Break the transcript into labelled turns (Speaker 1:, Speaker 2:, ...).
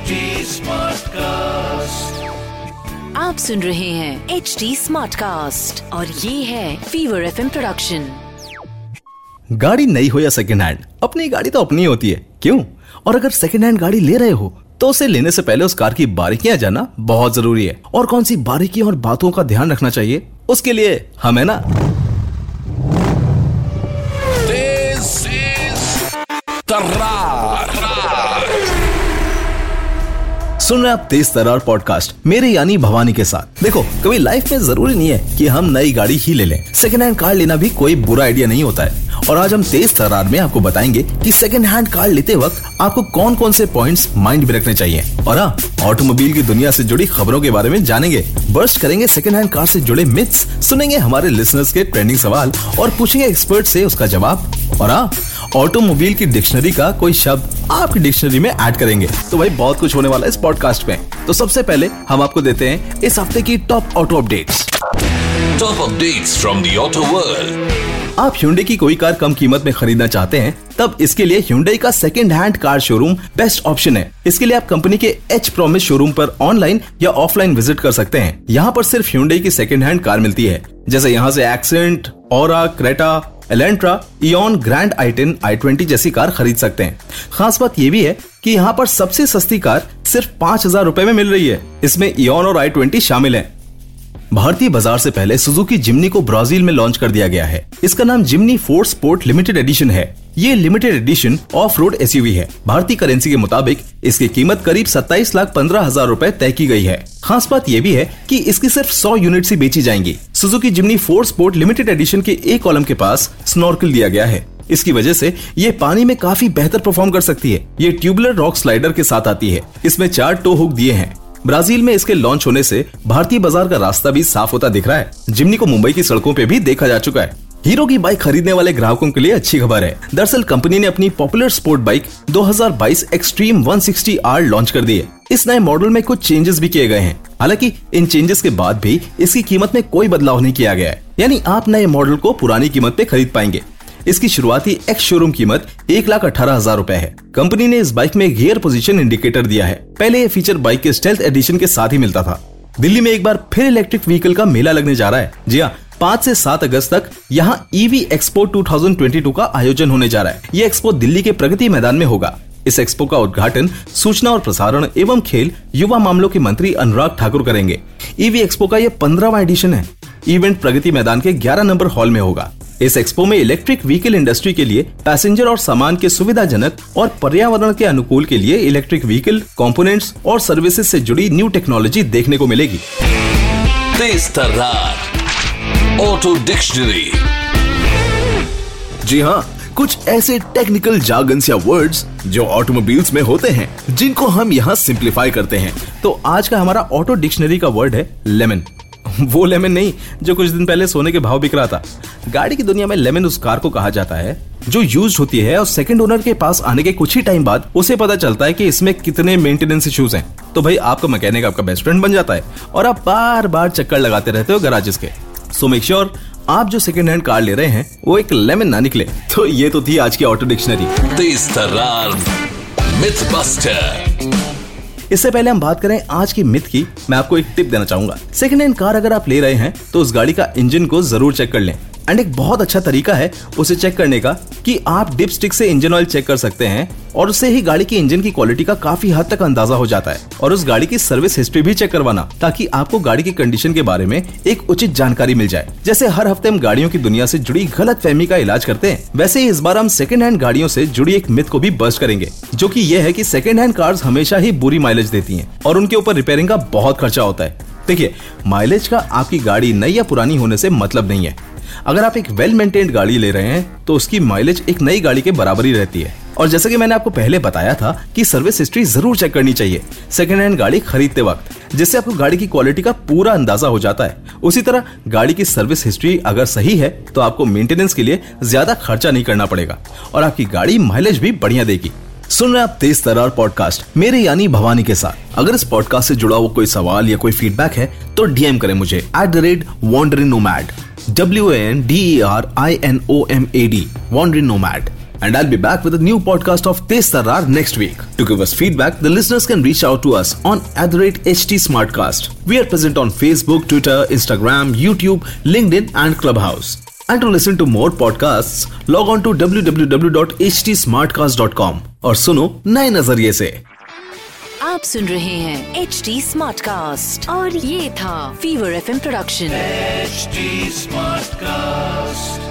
Speaker 1: HD Smartcast.
Speaker 2: आप सुन रहे हैं एच डी स्मार्ट कास्ट और ये है फीवर एफ़ प्रोडक्शन
Speaker 3: गाड़ी नई हो या सेकेंड हैंड अपनी गाड़ी तो अपनी होती है। क्यों? और अगर सेकेंड हैंड गाड़ी ले रहे हो तो उसे लेने से पहले उस कार की बारीकियाँ जानना बहुत ज़रूरी है। और कौन सी बारीकियों और बातों का ध्यान रखना चाहिए उसके लिए हम है ना?
Speaker 1: This
Speaker 3: सुन रहे आप तेज तरार पॉडकास्ट मेरे यानी भवानी के साथ। देखो, कभी लाइफ में ज़रूरी नहीं है कि हम नई गाड़ी ही ले लें। सेकेंड हैंड कार लेना भी कोई बुरा आइडिया नहीं होता है। और आज हम तेज तरार में आपको बताएँगे कि सेकंड हैंड कार लेते वक्त आपको कौन कौन से पॉइंट्स माइंड में रखने चाहिए। और हाँ ऑटोमोबाइल की दुनिया से जुड़ी खबरों के बारे में जानेंगे। बर्स्ट करेंगे सेकंड हैंड कार से जुड़े मिथ्स सुनेंगे हमारे लिसनर्स के ट्रेंडिंग सवाल और पूछेंगे एक्सपर्ट से उसका जवाब। और हाँ ऑटोमोबाइल की डिक्शनरी का कोई शब्द आपकी डिक्शनरी में ऐड करेंगे। तो भाई, बहुत कुछ होने वाला है इस पॉडकास्ट में। तो सबसे पहले हम आपको देते हैं इस हफ़्ते की top auto updates
Speaker 1: Top updates from the auto world.
Speaker 3: आप Hyundai की कोई कार कम कीमत में खरीदना चाहते हैं, तब इसके लिए Hyundai का second hand car showroom best option है। इसके लिए आप कंपनी के एच प्रोमिस शोरूम पर ऑनलाइन या ऑफलाइन विज़िट कर सकते हैं। यहाँ पर सिर्फ़ Hyundai की सेकेंड हैंड कार मिलती है। जैसे यहाँ से एक्सेंट और Creta Elantra Eon grand i ten i twenty जैसी कार खरीद सकते हैं। खास बात ये भी है कि यहाँ पर सबसे सस्ती कार सिर्फ़ पाँच हज़ार रूपए में मिल रही है। इसमें इॉन और आई ट्वेंटी शामिल है। भारतीय बाज़ार से पहले सुजुकी जिमनी को ब्राज़ील में लॉन्च कर दिया गया है। इसका नाम Jimny force sport limited edition है। ये लिमिटेड एडिशन ऑफ़ रोड एस है। भारतीय करेंसी के मुताबिक इसकी कीमत करीब 27 लाख पंद्रह हज़ार रूपए तय की गई है। खास बात यह भी है कि इसकी सिर्फ़ 100 यूनिट ही बेची जाएँगी। Suzuki Jimny force sport limited edition के एक कॉलम के पास स्नॉर्कल दिया गया है। इसकी वजह से ये पानी में काफ़ी बेहतर परफॉर्म कर सकती है। ये ट्यूबुलर रॉक स्लाइडर के साथ आती है। इसमें चार टो हुक दिए हैं। ब्राज़ील में इसके लॉन्च होने से भारतीय बाज़ार का रास्ता भी साफ़ होता दिख रहा है। जिमनी को मुंबई की सड़कों पे भी देखा जा चुका है। हीरो की बाइक खरीदने वाले ग्राहकों के लिए अच्छी खबर है। दरअसल कंपनी ने अपनी popular sport bike 2022 Xtreme 160 R launch कर दी है। इस नए मॉडल में कुछ चेंजेस भी किए गए हैं। हालाँकि इन चेंजेस के बाद भी इसकी कीमत में कोई बदलाव नहीं किया गया है। यानी आप नए मॉडल को पुरानी कीमत पे खरीद पाएँगे। इसकी शुरुआती एक्स शोरूम कीमत एक लाख अठारह हज़ार रूपए है। कंपनी ने इस बाइक में गियर पोजीशन इंडिकेटर दिया है। पहले ये फीचर बाइक के स्टेल्थ एडिशन के साथ ही मिलता था। दिल्ली में एक बार फिर इलेक्ट्रिक व्हीकल का मेला लगने जा रहा है। जी हाँ पाँच से सात अगस्त तक यहाँ ईवी एक्सपो 2022 का आयोजन होने जा रहा है। ये एक्सपो दिल्ली के प्रगति मैदान में होगा। इस एक्सपो का उद्घाटन सूचना और प्रसारण एवं खेल युवा मामलों के मंत्री अनुराग ठाकुर करेंगे। ईवी एक्सपो का यह पंद्रहवा एडिशन है। इवेंट प्रगति मैदान के 11 नंबर हॉल में होगा। इस एक्सपो में इलेक्ट्रिक व्हीकल इंडस्ट्री के लिए पैसेंजर और सामान के सुविधाजनक और पर्यावरण के अनुकूल के लिए इलेक्ट्रिक व्हीकल कंपोनेंट्स और सर्विसेज़ से जुड़ी न्यू टेक्नोलॉजी देखने को मिलेगी।
Speaker 1: Auto dictionary.
Speaker 3: जी हाँ कुछ ऐसे टेक्निकल जार्गन्स या वर्ड्स जो ऑटोमोबाइल्स में होते हैं जिनको हम यहाँ सिंप्लीफाई करते हैं। तो आज का हमारा ऑटो डिक्शनरी का वर्ड है लेमन वो लेमन नहीं जो कुछ दिन पहले सोने के भाव बिक रहा था। गाड़ी की दुनिया में लेमन उस कार को कहा जाता है जो यूज़ होती है और सेकंड ओनर के पास आने के कुछ ही टाइम बाद उसे पता चलता है कि इसमें कितने मेंटेनेंस इश्यूज़ हैं। तो भाई आपका मैकेनिक आपका बेस्ट फ्रेंड बन जाता है और आप बार बार चक्कर लगाते रहते हो गराजेस के। सो मेक श्योर आप जो सेकंड हैंड कार ले रहे हैं वो एक लेमन ना निकले। तो ये तो थी आज की ऑटो डिक्शनरी. इससे पहले हम बात करें आज की मिथ की मैं आपको एक टिप देना चाहूँगा। सेकंड हैंड कार अगर आप ले रहे हैं तो उस गाड़ी का इंजन को ज़रूर चेक कर लें। एंड एक बहुत अच्छा तरीका है उसे चेक करने का कि आप डिप स्टिक से इंजन ऑयल चेक कर सकते हैं और उससे ही गाड़ी की इंजन की क्वालिटी का काफ़ी हद तक अंदाज़ा हो जाता है। और उस गाड़ी की सर्विस हिस्ट्री भी चेक करवाना ताकि आपको गाड़ी की कंडीशन के बारे में एक उचित जानकारी मिल जाए। जैसे हर हफ़्ते हम गाड़ियों की दुनिया से जुड़ी गलत फहमी का इलाज करते हैं, वैसे ही इस बार हम सेकंड हैंड गाड़ियों से जुड़ी एक मिथ को भी बस्ट करेंगे, जो की यह है की सेकंड हैंड कार्स हमेशा ही बुरी माइलेज देती है और उनके ऊपर रिपेयरिंग का बहुत खर्चा होता है। देखिए माइलेज का आपकी गाड़ी नई या पुरानी होने से मतलब नहीं है। अगर आप एक वेल मेंटेन्ड गाड़ी ले रहे हैं तो उसकी माइलेज एक नई गाड़ी के बराबर ही रहती है। और जैसा कि मैंने आपको पहले बताया था कि सर्विस हिस्ट्री ज़रूर चेक करनी चाहिए। सेकंड हैंड गाड़ी खरीदते वक्त, जिससे आपको गाड़ी की क्वालिटी का पूरा अंदाज़ा हो जाता है। उसी तरह, गाड़ी की सर्विस हिस्ट्री अगर सही है तो आपको मेंटेनेंस के लिए ज़्यादा खर्चा नहीं करना पड़ेगा। और आपकी गाड़ी माइलेज भी बढ़िया देगी। सुन रहे आप तेज तरार पॉडकास्ट मेरे यानी भवानी के साथ। अगर इस पॉडकास्ट से जुड़ा हुआ कोई सवाल या कोई फीडबैक है तो डीएम करें मुझे at the rate wanderin W N D R I N O M A D wanderin nomad and I be back with podcast of Tez Tarrar next week to give us feedback the listeners can reach out to us on at the rate H T smart cast we are present on Facebook Twitter Instagram YouTube LinkedIn and Clubhouse And to listen to more podcasts, log on to www.htsmartcast.com और सुनो नए नज़रिए से
Speaker 2: आप सुन रहे हैं H D smart cast और ये था fever F production
Speaker 1: HD Smartcast.